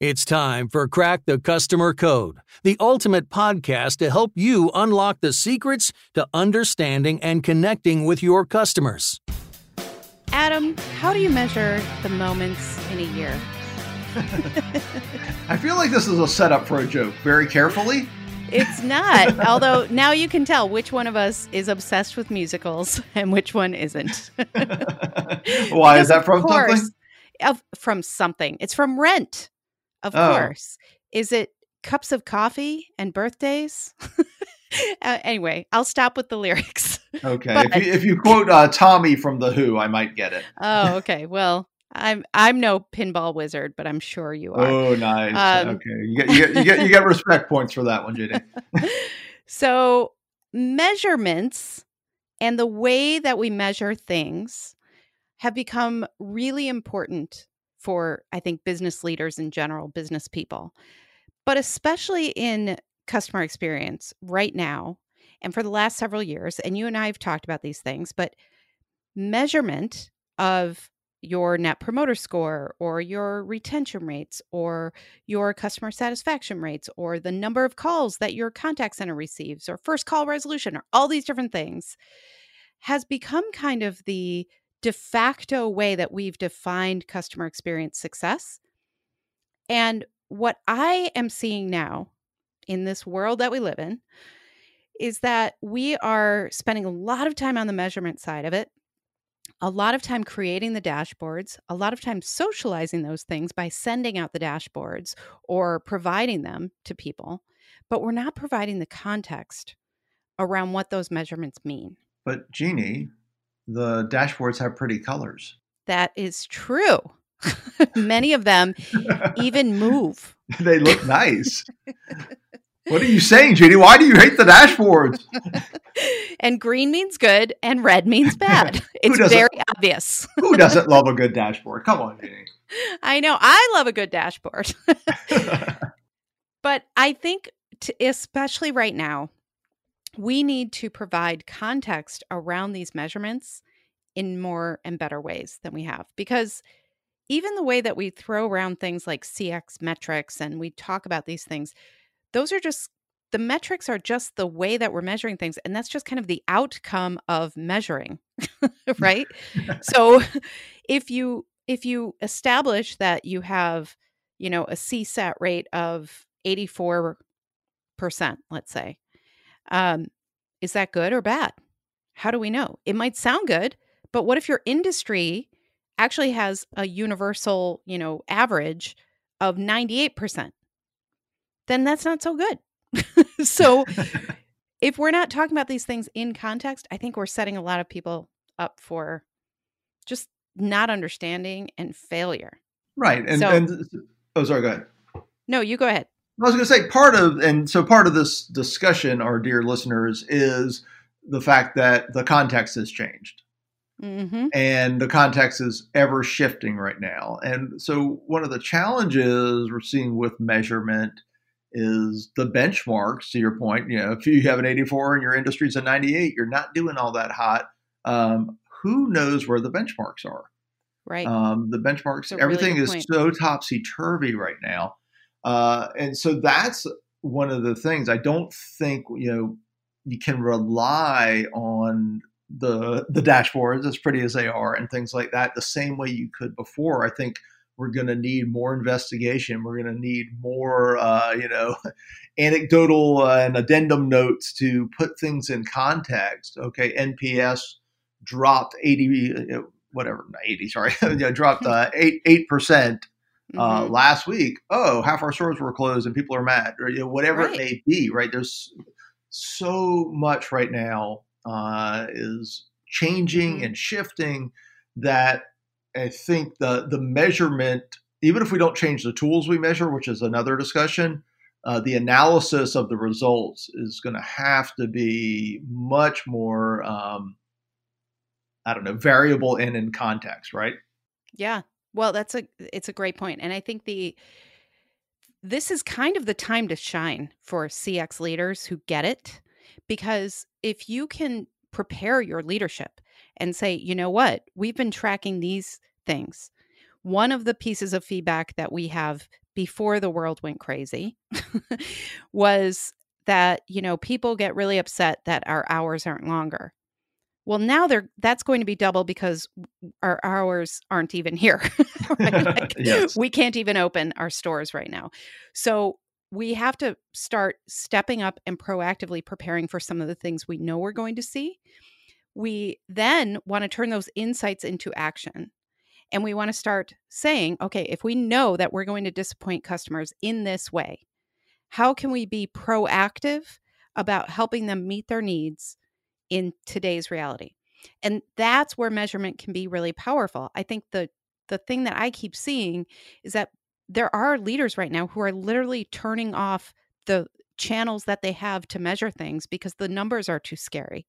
It's time for Crack the Customer Code, the ultimate podcast to help you unlock the secrets to understanding and connecting with your customers. Adam, how do you measure the moments in a year? I feel like this is a setup for a joke. Very carefully. It's not. Although now you can tell which one of us is obsessed with musicals and which one isn't. Why Because is that from course- something? Of, from something. It's from Rent, of Oh. course. Is it cups of coffee and birthdays? uh, anyway, I'll stop with the lyrics. Okay. But- if, you, if you quote uh, Tommy from The Who, I might get it. oh, okay. Well, I'm I'm no pinball wizard, but I'm sure you are. Oh, nice. Um, okay. You get, you, get, you, get, you get respect points for that one, JD. so, measurements and the way that we measure things have become really important for, I think, business leaders in general, business people, but especially in customer experience right now and for the last several years. And you and I have talked about these things, but measurement of your net promoter score or your retention rates or your customer satisfaction rates or the number of calls that your contact center receives or first call resolution or all these different things has become kind of the de facto way that we've defined customer experience success. And what I am seeing now in this world that we live in is that we are spending a lot of time on the measurement side of it a lot of time creating the dashboards, a lot of time socializing those things by sending out the dashboards or providing them to people, but we're not providing the context around what those measurements mean. But, Jeannie, the dashboards have pretty colors. That is true. Many of them even move. they look nice. what are you saying, Jeannie? Why do you hate the dashboards? and green means good and red means bad. It's very obvious. Who doesn't love a good dashboard? Come on, Jeannie. I know. I love a good dashboard. But I think, t especially right now, we need to provide context around these measurements in more and better ways than we have. Because even the way that we throw around things like CX metrics and we talk about these things, those are just the metrics are just the way that we're measuring things. And that's just kind of the outcome of measuring, right? so if you if you establish that you have you know a csat rate of 84% let's say um, is that good or bad? How do we know? It might sound good but what if your industry actually has a universal you know average of 98% then that's not so good. So if we're not talking about these things in context i think we're setting a lot of people up for just not understanding and failure. Right. And, So- and oh, sorry, go ahead. no you go ahead I was going to say part of, and so part of this discussion, our dear listeners, is the fact that the context has changed hmm and the context is ever shifting right now. And so one of the challenges we're seeing with measurement is the benchmarks, to your point. You know, if you have an 84 and your industry's a 98, you're not doing all that hot. Um, who knows where the benchmarks are? right Um, the benchmarks, really everything is point. so topsy turvy right now, uh, and so that's one of the things. I don't think you know you can rely on the the dashboards, as pretty as they are, and things like that, the same way you could before. I think we're going to need more investigation. We're going to need more, uh, you know, anecdotal uh, and addendum notes to put things in context. Okay, NPS dropped eighty. uh, Whatever, eighty. Sorry, dropped uh, eight eight percent uh, Mhm. last week. Oh, half our stores were closed and people are mad, or you know, whatever Right. it may be. Right? There's so much right now uh, is changing Mhm. and shifting that I think the the measurement, even if we don't change the tools we measure, which is another discussion, uh, the analysis of the results is going to have to be much more. Um, I don't know, variable and in context, right? Yeah. Well, that's a it's a great point. And I think the this is kind of the time to shine for CX leaders who get it because if you can prepare your leadership and say, "You know what? We've been tracking these things. one of the pieces of feedback that we have before the world went crazy was that you know people get really upset that our hours aren't longer well now they're that's going to be double because our hours aren't even here like, yes. we can't even open our stores right now. So we have to start stepping up and proactively preparing for some of the things we know we're going to see. We then want to turn those insights into action and we want to start saying, okay, if we know that we're going to disappoint customers in this way, how can we be proactive about helping them meet their needs in today's reality? And that's where measurement can be really powerful. I think the the thing that I keep seeing is that there are leaders right now who are literally turning off the channels that they have to measure things because the numbers are too scary.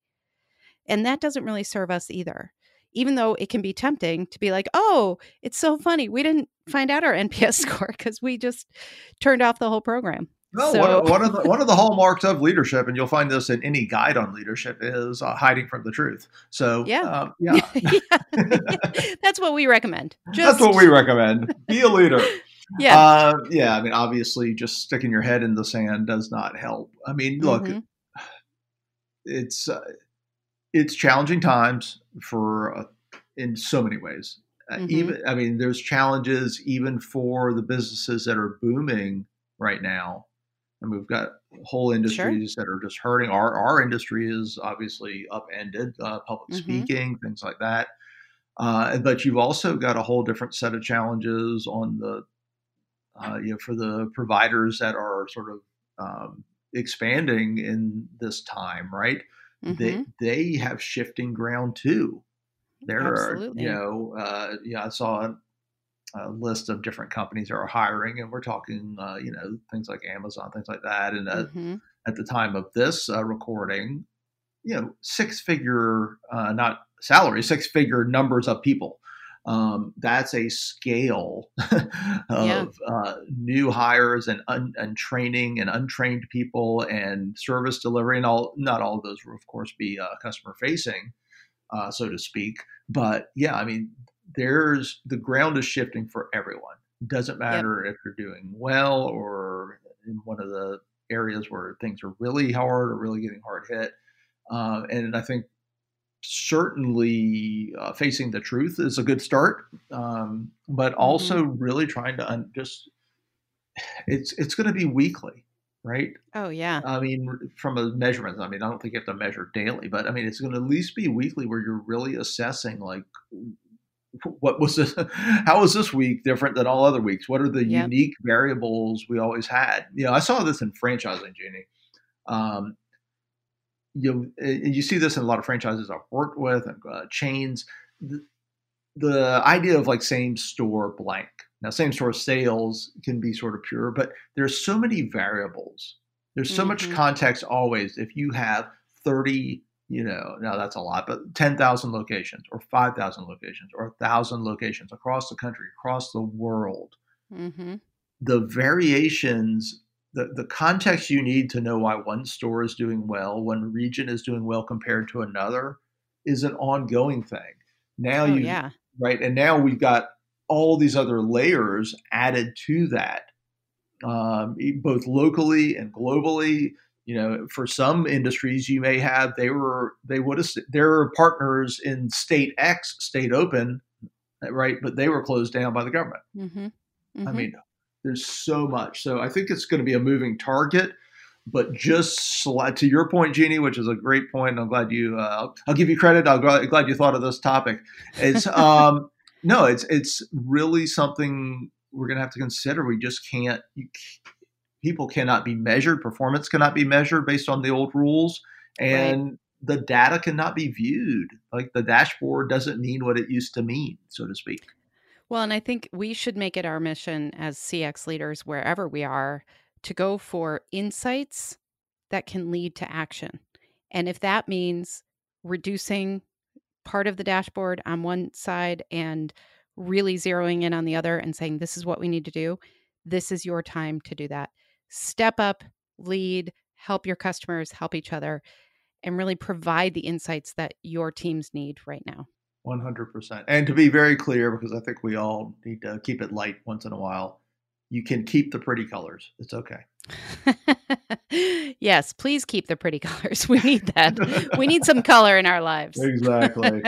And that doesn't really serve us either even though it can be tempting to be like, oh, it's so funny. We didn't find out our NPS score because we just turned off the whole program. Well, so, one, one, of the, one of the hallmarks of leadership, and you'll find this in any guide on leadership, is uh, hiding from the truth. So, yeah, um, yeah. yeah. that's what we recommend. Just... That's what we recommend. Be a leader. yeah, uh, yeah. I mean, obviously, just sticking your head in the sand does not help. I mean, look, mm-hmm. it's uh, it's challenging times for uh, in so many ways. Uh, mm-hmm. Even I mean, there's challenges even for the businesses that are booming right now. And we've got whole industries sure. that are just hurting. Our our industry is obviously upended, uh, public mm-hmm. speaking, things like that. Uh, but you've also got a whole different set of challenges on the, uh, you know, for the providers that are sort of um, expanding in this time, right? mm-hmm. they they have shifting ground too. There Absolutely. are you know uh, yeah I saw a, list of different companies that are hiring, and we're talking uh, you know things like Amazon, things like that. And uh, mm-hmm. at the time of this uh, recording, you know six figure uh, not salary, six figure numbers of people um, that's a scale of yeah. uh, new hires and, un- and training and untrained people and service delivery and all not all of those will of course be uh, customer facing uh, so to speak but yeah i mean there's the ground is shifting for everyone doesn't matter yep. if you're doing well or in one of the areas where things are really hard or really getting hard hit uh, and i think certainly uh, facing the truth is a good start, um, but also mm-hmm. really trying to un- just it's it's going to be weekly, right? Oh yeah. I mean, from a measurement, I mean, I don't think you have to measure daily, but I mean, it's going to at least be weekly where you're really assessing like what was this how was this week different than all other weeks what are the yep. unique variables we always had you know i saw this in franchising jeannie um, you you see this in a lot of franchises I've worked with and uh, chains. The, the idea of like same store blank. Now, same store sales can be sort of pure, but there's so many variables. There's so mm-hmm. much context always. If you have 30, you know, now that's a lot, but 10,000 locations or 5,000 locations or 1,000 locations across the country, across the world, mm-hmm. the variations the, the context you need to know why one store is doing well, one region is doing well compared to another is an ongoing thing. Now oh, you yeah. right, and now we've got all these other layers added to that, um, both locally and globally. You know, for some industries, you may have they were they would have their partners in state X stayed open, right, but they were closed down by the government. Mm-hmm. Mm-hmm. I mean, there's so much. So I think it's going to be a moving target. But just to your point, Jeannie, which is a great point, I'm glad you. Uh, I'll give you credit. I'm glad you thought of this topic. It's um, no, it's it's really something we're going to have to consider. We just can't. You, people cannot be measured. Performance cannot be measured based on the old rules, and right. the data cannot be viewed. Like the dashboard doesn't mean what it used to mean, so to speak. Well, and I think we should make it our mission as CX leaders, wherever we are, to go for insights that can lead to action. And if that means reducing part of the dashboard on one side and really zeroing in on the other and saying, this is what we need to do, this is your time to do that. Step up, lead, help your customers, help each other, and really provide the insights that your teams need right now. 100%. And to be very clear, because I think we all need to keep it light once in a while, you can keep the pretty colors. It's okay. yes, please keep the pretty colors. We need that. we need some color in our lives. Exactly.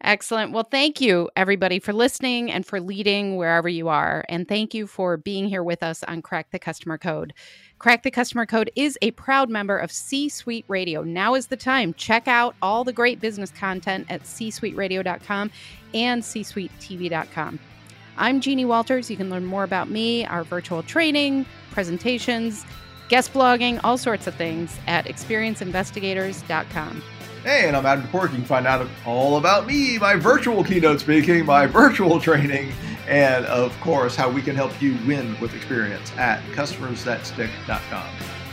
Excellent. Well, thank you, everybody, for listening and for leading wherever you are. And thank you for being here with us on Crack the Customer Code. Crack the Customer Code is a proud member of C Suite Radio. Now is the time. Check out all the great business content at c csuiteradio.com and c csuitetv.com. I'm Jeannie Walters. You can learn more about me, our virtual training, presentations, guest blogging, all sorts of things at experienceinvestigators.com. Hey, and I'm Adam Toporek. You can find out all about me, my virtual keynote speaking, my virtual training, and of course, how we can help you win with experience at customersthatstick.com.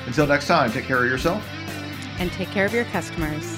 Until next time, take care of yourself and take care of your customers.